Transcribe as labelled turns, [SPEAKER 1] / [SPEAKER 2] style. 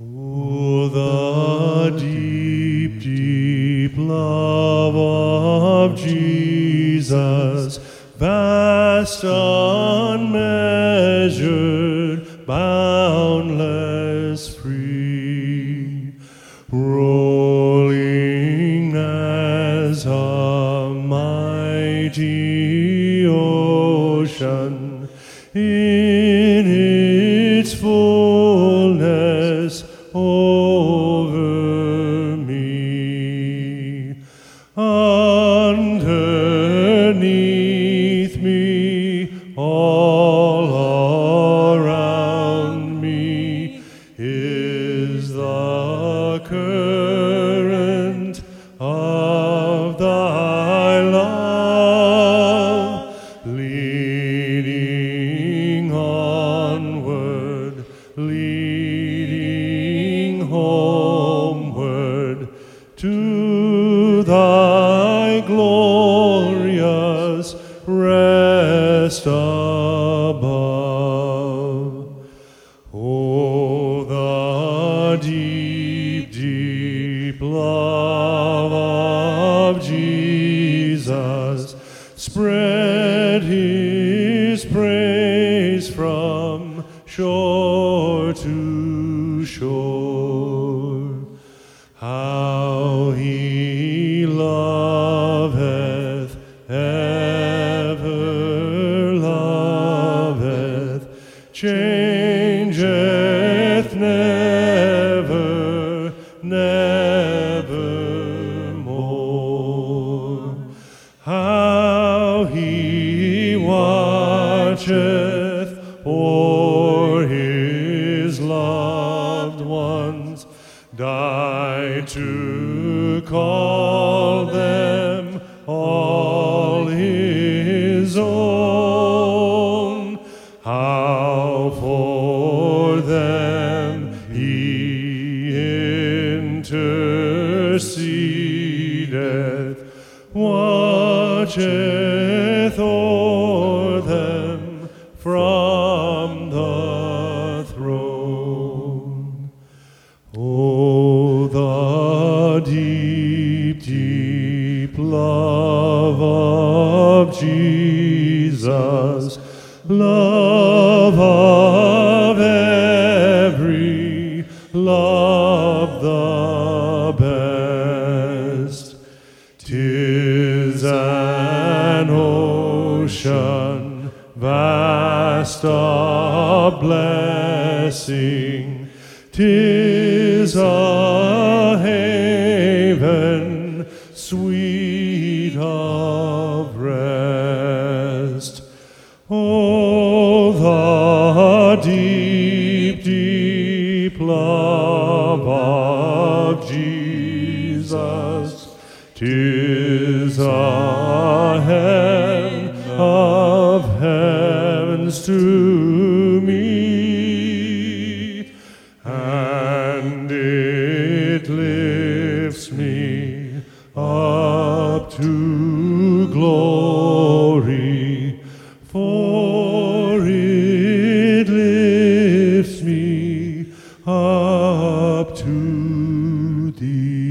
[SPEAKER 1] Oh, the deep, deep love of Jesus, vast, unmeasured, boundless, free, rolling as a mighty ocean Underneath me, all around me, is the current of thy love, leading onward, leading homeward to thy glorious Jesus spread his praise from shore to shore. How he loveth, ever loveth, changeth never, to call them all his own. How for them he intercedeth, watcheth o'er them from the deep, deep love of Jesus, love of every love the best. Tis an ocean vast of blessing, tis a Oh, the deep, deep love of Jesus, tis a heaven of heavens to me, and it lifts me up to for it lifts me up to thee.